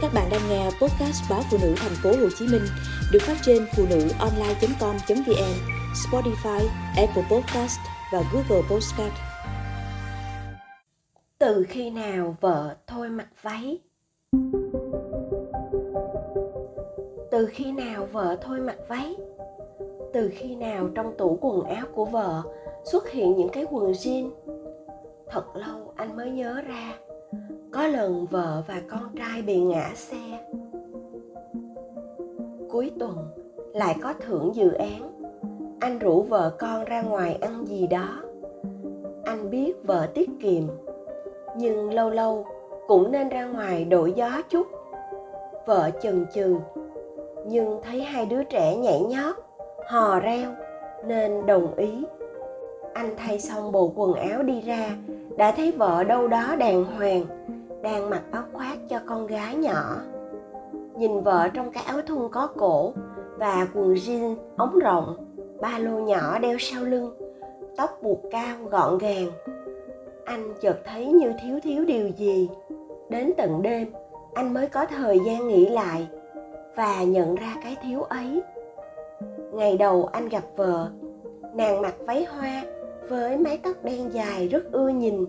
Các bạn đang nghe podcast báo phụ nữ thành phố Hồ Chí Minh được phát trên phụ nữ online.com.vn, Spotify, Apple Podcast và Google Podcast. Từ khi nào vợ thôi mặc váy? Từ khi nào vợ thôi mặc váy? Từ khi nào trong tủ quần áo của vợ xuất hiện những cái quần jean? Thật lâu anh mới nhớ ra có lần vợ và con trai bị ngã xe. Cuối tuần, lại có thưởng dự án. Anh rủ vợ con ra ngoài ăn gì đó. Anh biết vợ tiết kiệm, nhưng lâu lâu cũng nên ra ngoài đổi gió chút. Vợ chần chừ, nhưng thấy hai đứa trẻ nhảy nhót, hò reo, nên đồng ý. Anh thay xong bộ quần áo đi ra, đã thấy vợ đâu đó đàng hoàng đang mặc áo khoác cho con gái nhỏ. Nhìn vợ trong cái áo thun có cổ và quần jean ống rộng, ba lô nhỏ đeo sau lưng, tóc buộc cao gọn gàng. Anh chợt thấy như thiếu thiếu điều gì. Đến tận đêm, anh mới có thời gian nghĩ lại và nhận ra cái thiếu ấy. Ngày đầu anh gặp vợ, nàng mặc váy hoa với mái tóc đen dài rất ưa nhìn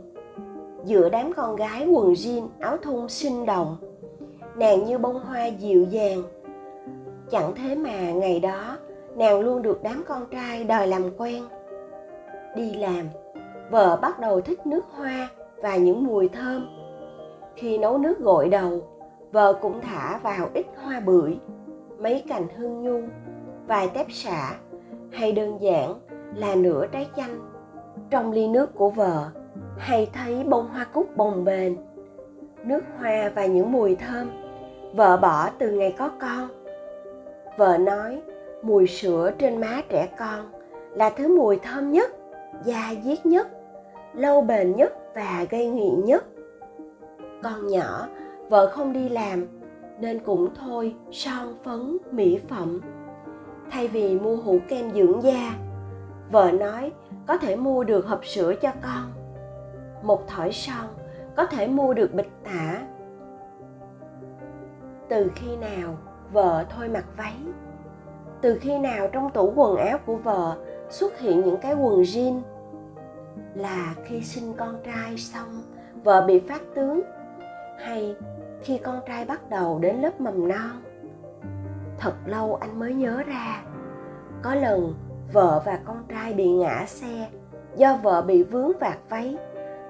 giữa đám con gái quần jean, áo thun sinh động nàng như bông hoa dịu dàng. Chẳng thế mà ngày đó, nàng luôn được đám con trai đòi làm quen. Đi làm, vợ bắt đầu thích nước hoa và những mùi thơm. Khi nấu nước gội đầu, vợ cũng thả vào ít hoa bưởi, mấy cành hương nhung vài tép xả hay đơn giản là nửa trái chanh trong ly nước của vợ hay thấy bông hoa cúc bồng bềnh, nước hoa và những mùi thơm, vợ bỏ từ ngày có con. Vợ nói, mùi sữa trên má trẻ con là thứ mùi thơm nhất, da diết nhất, lâu bền nhất và gây nghiện nhất. Con nhỏ, vợ không đi làm nên cũng thôi son phấn mỹ phẩm. Thay vì mua hũ kem dưỡng da, vợ nói, có thể mua được hộp sữa cho con một thỏi son có thể mua được bịch tả. Từ khi nào vợ thôi mặc váy? Từ khi nào trong tủ quần áo của vợ xuất hiện những cái quần jean? Là khi sinh con trai xong, vợ bị phát tướng? Hay khi con trai bắt đầu đến lớp mầm non? Thật lâu anh mới nhớ ra. Có lần vợ và con trai bị ngã xe do vợ bị vướng vạt váy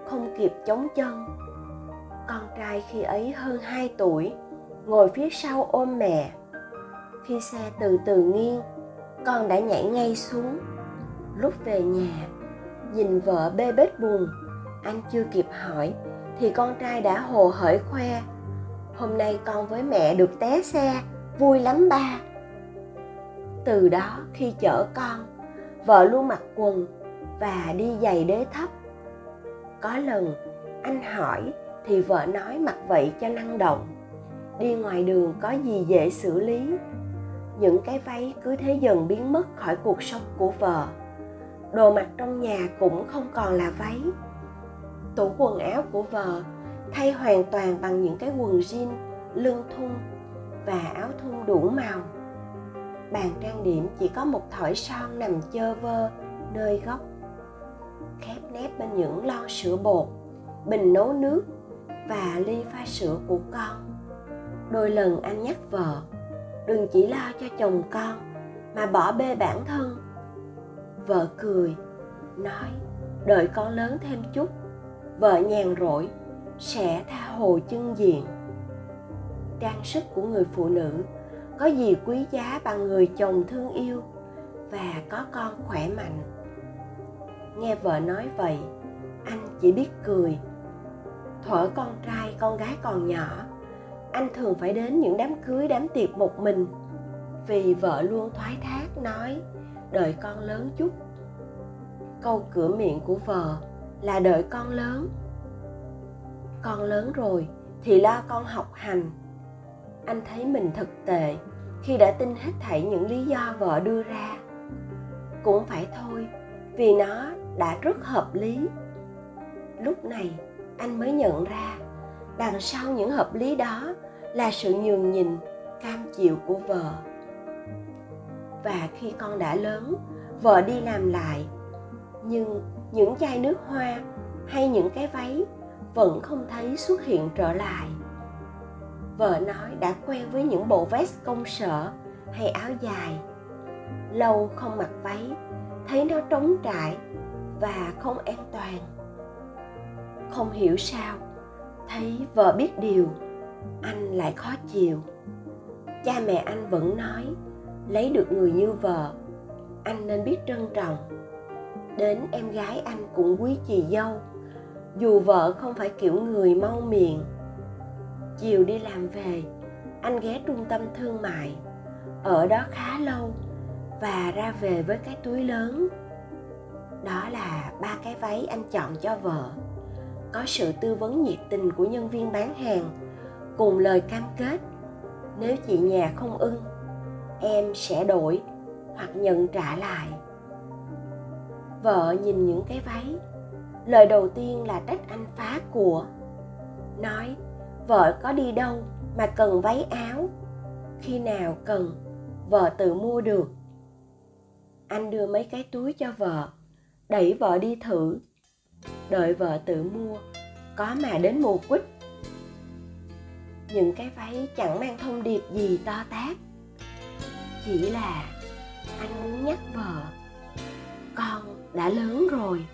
không kịp chống chân. Con trai khi ấy hơn 2 tuổi, ngồi phía sau ôm mẹ. Khi xe từ từ nghiêng, con đã nhảy ngay xuống. Lúc về nhà, nhìn vợ bê bết buồn, anh chưa kịp hỏi thì con trai đã hồ hởi khoe, hôm nay con với mẹ được té xe, vui lắm ba. Từ đó khi chở con, vợ luôn mặc quần và đi giày đế thấp có lần, anh hỏi thì vợ nói mặc vậy cho năng động. Đi ngoài đường có gì dễ xử lý? Những cái váy cứ thế dần biến mất khỏi cuộc sống của vợ. Đồ mặc trong nhà cũng không còn là váy. Tủ quần áo của vợ thay hoàn toàn bằng những cái quần jean, lưng thun và áo thun đủ màu. Bàn trang điểm chỉ có một thỏi son nằm chơ vơ, nơi góc khép nép bên những lon sữa bột, bình nấu nước và ly pha sữa của con. Đôi lần anh nhắc vợ, đừng chỉ lo cho chồng con, mà bỏ bê bản thân. Vợ cười, nói, đợi con lớn thêm chút, vợ nhàn rỗi, sẽ tha hồ chân diện. Trang sức của người phụ nữ có gì quý giá bằng người chồng thương yêu và có con khỏe mạnh nghe vợ nói vậy, anh chỉ biết cười. Thuở con trai, con gái còn nhỏ, anh thường phải đến những đám cưới, đám tiệc một mình. Vì vợ luôn thoái thác, nói, đợi con lớn chút. Câu cửa miệng của vợ là đợi con lớn. Con lớn rồi thì lo con học hành. Anh thấy mình thật tệ khi đã tin hết thảy những lý do vợ đưa ra. Cũng phải thôi, vì nó đã rất hợp lý. Lúc này, anh mới nhận ra, đằng sau những hợp lý đó là sự nhường nhịn, cam chịu của vợ. Và khi con đã lớn, vợ đi làm lại. Nhưng những chai nước hoa hay những cái váy vẫn không thấy xuất hiện trở lại. Vợ nói đã quen với những bộ vest công sở hay áo dài. Lâu không mặc váy, thấy nó trống trải và không an toàn. Không hiểu sao, thấy vợ biết điều, anh lại khó chịu. Cha mẹ anh vẫn nói, lấy được người như vợ, anh nên biết trân trọng. Đến em gái anh cũng quý chị dâu, dù vợ không phải kiểu người mau miệng. Chiều đi làm về, anh ghé trung tâm thương mại, ở đó khá lâu và ra về với cái túi lớn đó là ba cái váy anh chọn cho vợ. Có sự tư vấn nhiệt tình của nhân viên bán hàng, cùng lời cam kết, nếu chị nhà không ưng, em sẽ đổi hoặc nhận trả lại. Vợ nhìn những cái váy, lời đầu tiên là trách anh phá của, nói, vợ có đi đâu mà cần váy áo? Khi nào cần, vợ tự mua được. Anh đưa mấy cái túi cho vợ đẩy vợ đi thử. Đợi vợ tự mua, có mà đến mùa quýt. Những cái váy chẳng mang thông điệp gì to tát. Chỉ là anh muốn nhắc vợ, con đã lớn rồi.